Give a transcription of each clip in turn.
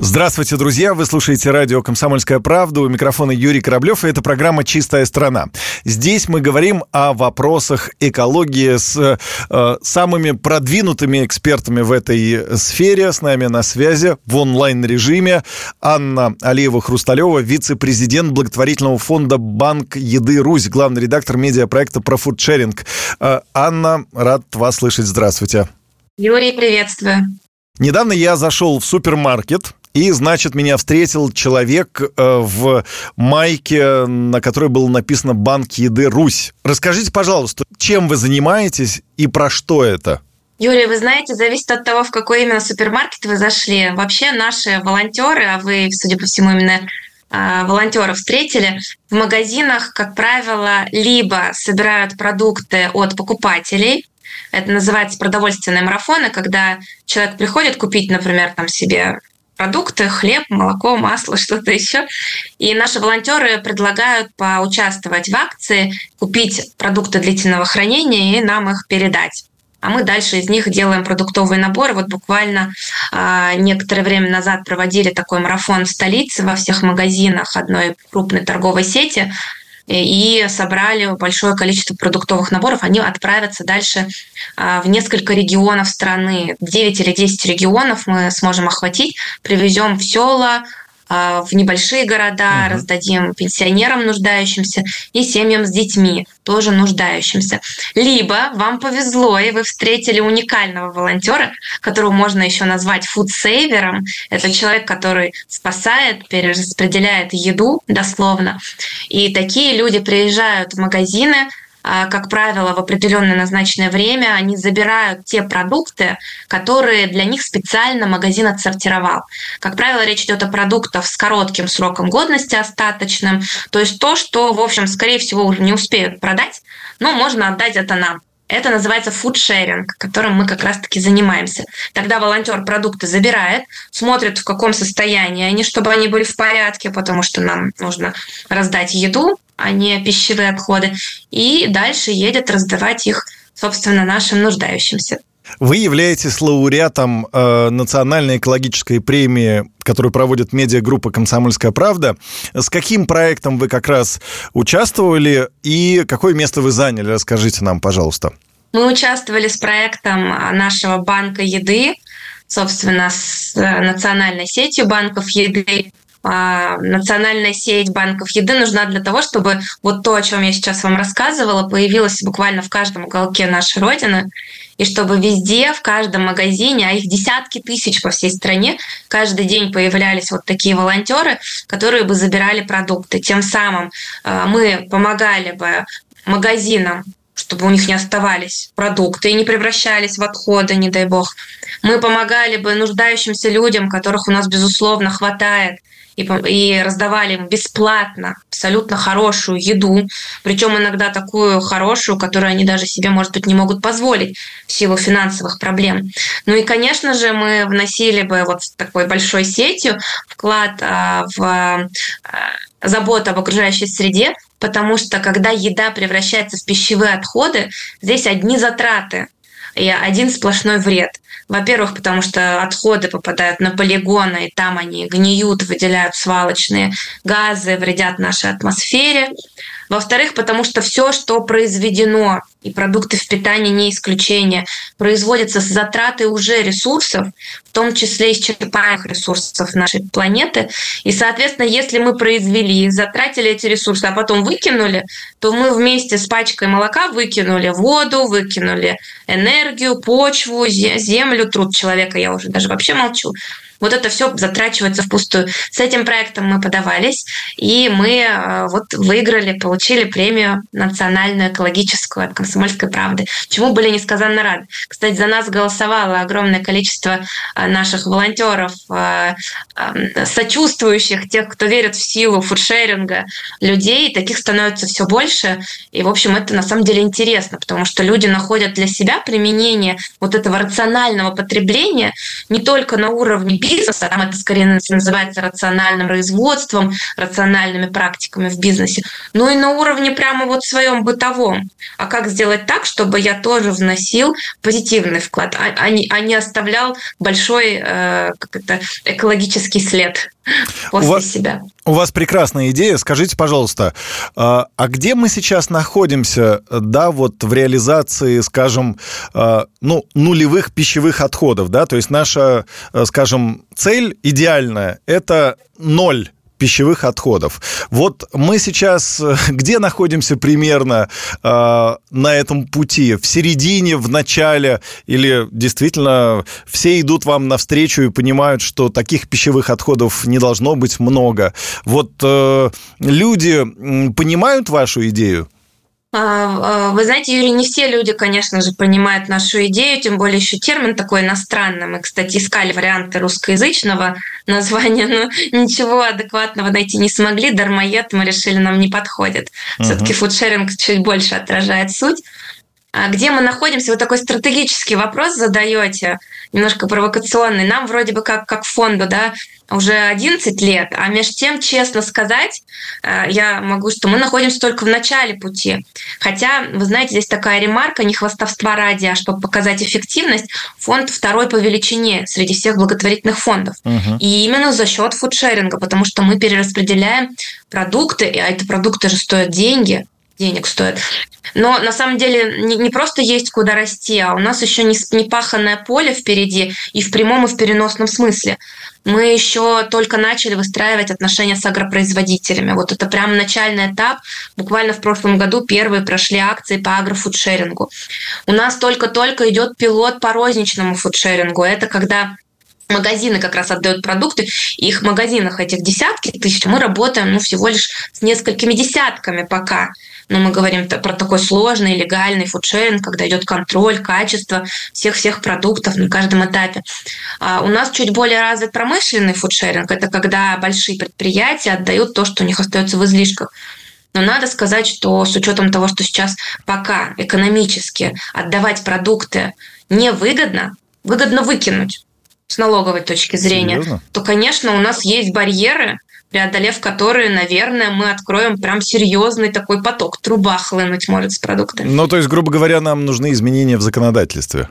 Здравствуйте, друзья! Вы слушаете радио «Комсомольская правда». У микрофона Юрий Кораблев, и это программа «Чистая страна». Здесь мы говорим о вопросах экологии с э, самыми продвинутыми экспертами в этой сфере. С нами на связи в онлайн-режиме Анна Алиева-Хрусталева, вице-президент благотворительного фонда «Банк Еды Русь», главный редактор медиапроекта про фудшеринг. Э, Анна, рад вас слышать. Здравствуйте. Юрий, приветствую. Недавно я зашел в супермаркет, и, значит, меня встретил человек э, в майке, на которой было написано «Банк еды Русь». Расскажите, пожалуйста, чем вы занимаетесь и про что это? Юрий, вы знаете, зависит от того, в какой именно супермаркет вы зашли. Вообще наши волонтеры, а вы, судя по всему, именно э, волонтеров встретили, в магазинах, как правило, либо собирают продукты от покупателей, это называется продовольственные марафоны, когда человек приходит купить, например, там себе продукты, хлеб, молоко, масло, что-то еще. И наши волонтеры предлагают поучаствовать в акции, купить продукты длительного хранения и нам их передать. А мы дальше из них делаем продуктовые наборы. Вот буквально э, некоторое время назад проводили такой марафон в столице во всех магазинах одной крупной торговой сети и собрали большое количество продуктовых наборов, они отправятся дальше а, в несколько регионов страны. 9 или 10 регионов мы сможем охватить, привезем в села, в небольшие города, угу. раздадим пенсионерам нуждающимся и семьям с детьми, тоже нуждающимся. Либо вам повезло, и вы встретили уникального волонтера, которого можно еще назвать фудсейвером. Это человек, который спасает, перераспределяет еду дословно. И такие люди приезжают в магазины, а, как правило, в определенное назначенное время они забирают те продукты, которые для них специально магазин отсортировал. Как правило, речь идет о продуктах с коротким сроком годности остаточным, то есть то, что, в общем, скорее всего, уже не успеют продать, но можно отдать это нам. Это называется фудшеринг, которым мы как раз-таки занимаемся. Тогда волонтер продукты забирает, смотрит, в каком состоянии они, чтобы они были в порядке, потому что нам нужно раздать еду, а не пищевые отходы. И дальше едет раздавать их, собственно, нашим нуждающимся. Вы являетесь лауреатом э, национальной экологической премии, которую проводит медиагруппа «Комсомольская правда». С каким проектом вы как раз участвовали и какое место вы заняли? Расскажите нам, пожалуйста. Мы участвовали с проектом нашего банка еды, собственно, с э, национальной сетью банков еды. А, национальная сеть банков еды нужна для того, чтобы вот то, о чем я сейчас вам рассказывала, появилось буквально в каждом уголке нашей Родины, и чтобы везде, в каждом магазине, а их десятки тысяч по всей стране, каждый день появлялись вот такие волонтеры, которые бы забирали продукты. Тем самым а, мы помогали бы магазинам чтобы у них не оставались продукты и не превращались в отходы, не дай бог. Мы помогали бы нуждающимся людям, которых у нас, безусловно, хватает, и, и раздавали им бесплатно абсолютно хорошую еду, причем иногда такую хорошую, которую они даже себе, может быть, не могут позволить в силу финансовых проблем. Ну и, конечно же, мы вносили бы вот с такой большой сетью вклад а, в а, заботу об окружающей среде, потому что когда еда превращается в пищевые отходы, здесь одни затраты и один сплошной вред. Во-первых, потому что отходы попадают на полигоны, и там они гниют, выделяют свалочные газы, вредят нашей атмосфере. Во-вторых, потому что все, что произведено, и продукты в питании не исключение, производится с затратой уже ресурсов, в том числе исчерпаемых ресурсов нашей планеты. И, соответственно, если мы произвели, затратили эти ресурсы, а потом выкинули, то мы вместе с пачкой молока выкинули воду, выкинули энергию, почву, землю, труд человека, я уже даже вообще молчу. Вот это все затрачивается впустую. С этим проектом мы подавались, и мы э, вот выиграли, получили премию национальную экологическую от «Комсомольской правды», чему были несказанно рады. Кстати, за нас голосовало огромное количество э, наших волонтеров, э, сочувствующих, тех, кто верит в силу фудшеринга людей. Таких становится все больше. И, в общем, это на самом деле интересно, потому что люди находят для себя применение вот этого рационального потребления не только на уровне бизнеса, там это скорее называется рациональным производством, рациональными практиками в бизнесе, ну и на уровне прямо вот своем бытовом. А как сделать так, чтобы я тоже вносил позитивный вклад, а, а, не, а не оставлял большой э, как это, экологический след после у вас, себя. У вас прекрасная идея. Скажите, пожалуйста, а, а где мы сейчас находимся, да, вот в реализации, скажем, а, ну, нулевых пищевых отходов, да, то есть наша, э, скажем, цель идеальная – это ноль пищевых отходов. Вот мы сейчас э, где находимся примерно э, на этом пути? В середине, в начале? Или действительно все идут вам навстречу и понимают, что таких пищевых отходов не должно быть много? Вот э, люди понимают вашу идею? А, а, вы знаете, Юрий, не все люди, конечно же, понимают нашу идею, тем более еще термин такой иностранный. Мы, кстати, искали варианты русскоязычного названия, но ничего адекватного найти не смогли. Дармоед мы решили, нам не подходит. Uh-huh. Все-таки фудшеринг чуть больше отражает суть. А где мы находимся? Вы такой стратегический вопрос задаете, немножко провокационный. Нам вроде бы как, как фонду, да, уже 11 лет, а между тем, честно сказать, э, я могу, что мы находимся только в начале пути. Хотя, вы знаете, здесь такая ремарка, не хвастовства ради, а чтобы показать эффективность, фонд второй по величине среди всех благотворительных фондов. Угу. И именно за счет фудшеринга, потому что мы перераспределяем продукты, а эти продукты же стоят деньги, денег стоят. Но на самом деле не, не просто есть куда расти, а у нас еще не, не паханное поле впереди и в прямом, и в переносном смысле. Мы еще только начали выстраивать отношения с агропроизводителями. Вот это прям начальный этап. Буквально в прошлом году первые прошли акции по агрофудшерингу. У нас только-только идет пилот по розничному фудшерингу. Это когда магазины как раз отдают продукты, их в магазинах этих десятки тысяч, мы работаем ну, всего лишь с несколькими десятками пока но мы говорим про такой сложный, легальный фудшеринг, когда идет контроль, качество всех-всех продуктов на каждом этапе. А у нас чуть более развит промышленный фудшеринг. Это когда большие предприятия отдают то, что у них остается в излишках. Но надо сказать, что с учетом того, что сейчас пока экономически отдавать продукты невыгодно, выгодно выкинуть с налоговой точки зрения, Серьезно? то, конечно, у нас есть барьеры, преодолев которые, наверное, мы откроем прям серьезный такой поток. Труба хлынуть может с продуктами. Ну, то есть, грубо говоря, нам нужны изменения в законодательстве.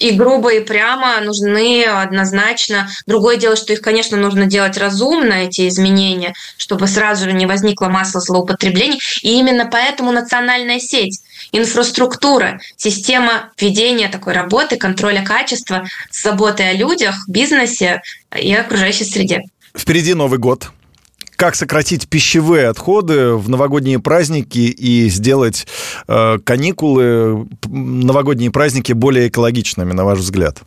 И грубо, и прямо нужны однозначно. Другое дело, что их, конечно, нужно делать разумно, эти изменения, чтобы сразу же не возникло масса злоупотреблений. И именно поэтому национальная сеть, инфраструктура, система ведения такой работы, контроля качества, заботы о людях, бизнесе и окружающей среде. Впереди Новый год как сократить пищевые отходы в новогодние праздники и сделать э, каникулы, новогодние праздники более экологичными, на ваш взгляд?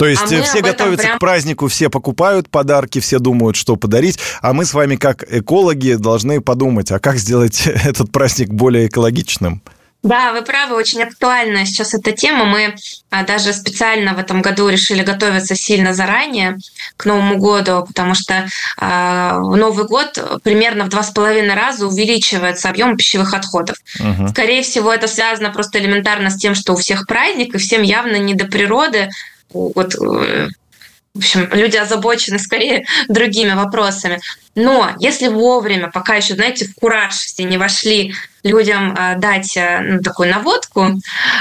То есть а все готовятся прям... к празднику, все покупают подарки, все думают, что подарить, а мы с вами как экологи должны подумать, а как сделать этот праздник более экологичным? Да, вы правы, очень актуальна сейчас эта тема. Мы а, даже специально в этом году решили готовиться сильно заранее к Новому году, потому что а, в Новый год примерно в два с половиной раза увеличивается объем пищевых отходов. Угу. Скорее всего, это связано просто элементарно с тем, что у всех праздник, и всем явно не до природы. Вот э, в общем, люди озабочены скорее другими вопросами. Но если вовремя, пока еще, знаете, в кураж все не вошли людям э, дать э, ну, такую наводку,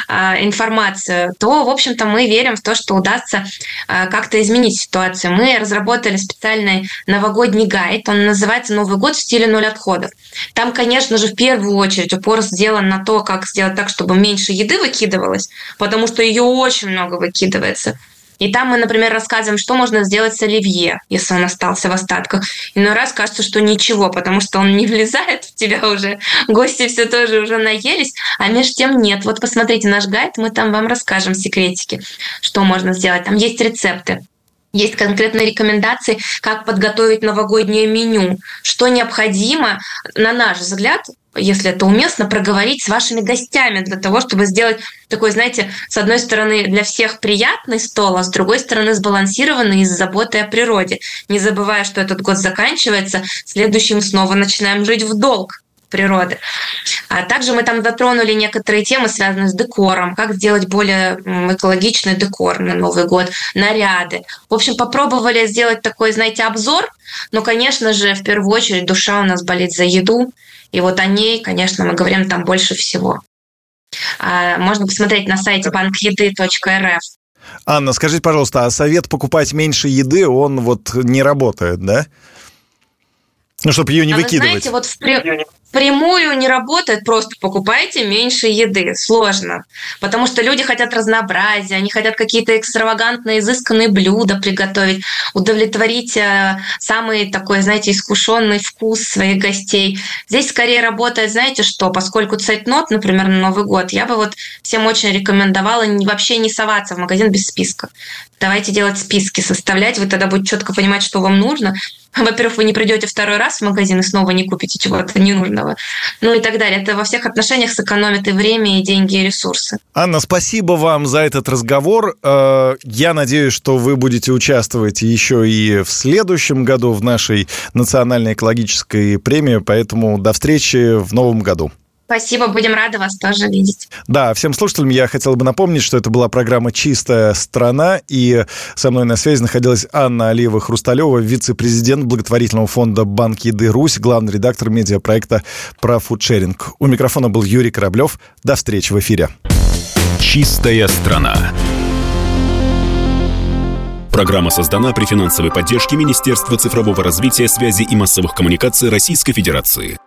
э, информацию, то, в общем-то, мы верим в то, что удастся как-то изменить ситуацию. Мы разработали специальный новогодний гайд, он называется «Новый год в стиле ноль отходов». Там, конечно же, в первую очередь упор сделан на то, как сделать так, чтобы меньше еды выкидывалось, потому что ее очень много выкидывается. И там мы, например, рассказываем, что можно сделать с оливье, если он остался в остатках. Иной раз кажется, что ничего, потому что он не влезает в тебя уже. Гости все тоже уже наелись, а между тем нет. Вот посмотрите наш гайд, мы там вам расскажем секретики, что можно сделать. Там есть рецепты. Есть конкретные рекомендации, как подготовить новогоднее меню, что необходимо, на наш взгляд, если это уместно, проговорить с вашими гостями для того, чтобы сделать такой, знаете, с одной стороны для всех приятный стол, а с другой стороны сбалансированный из заботы о природе. Не забывая, что этот год заканчивается, следующим снова начинаем жить в долг природы. А также мы там затронули некоторые темы, связанные с декором, как сделать более экологичный декор на Новый год, наряды. В общем, попробовали сделать такой, знаете, обзор, но, конечно же, в первую очередь душа у нас болит за еду, и вот о ней, конечно, мы говорим там больше всего. А, можно посмотреть на сайте банкеды.рф. Анна, скажите, пожалуйста, а совет покупать меньше еды, он вот не работает, да? Ну, чтобы ее не а выкидывать. Вы знаете, вот в, Прямую не работает, просто покупайте меньше еды. Сложно. Потому что люди хотят разнообразия, они хотят какие-то экстравагантные, изысканные блюда приготовить, удовлетворить э, самый такой, знаете, искушенный вкус своих гостей. Здесь скорее работает, знаете что, поскольку цейтнот, например, на Новый год, я бы вот всем очень рекомендовала вообще не соваться в магазин без списка. Давайте делать списки, составлять, вы тогда будете четко понимать, что вам нужно, во-первых, вы не придете второй раз в магазин и снова не купите чего-то ненужного. Ну и так далее. Это во всех отношениях сэкономит и время, и деньги, и ресурсы. Анна, спасибо вам за этот разговор. Э, я надеюсь, что вы будете участвовать еще и в следующем году в нашей национальной экологической премии, поэтому до встречи в новом году. Спасибо, будем рады вас тоже видеть. Да, всем слушателям я хотел бы напомнить, что это была программа «Чистая страна», и со мной на связи находилась Анна Алиева-Хрусталева, вице-президент благотворительного фонда «Банк Еды Русь», главный редактор медиапроекта про фудшеринг. У микрофона был Юрий Кораблев. До встречи в эфире. «Чистая страна». Программа создана при финансовой поддержке Министерства цифрового развития, связи и массовых коммуникаций Российской Федерации.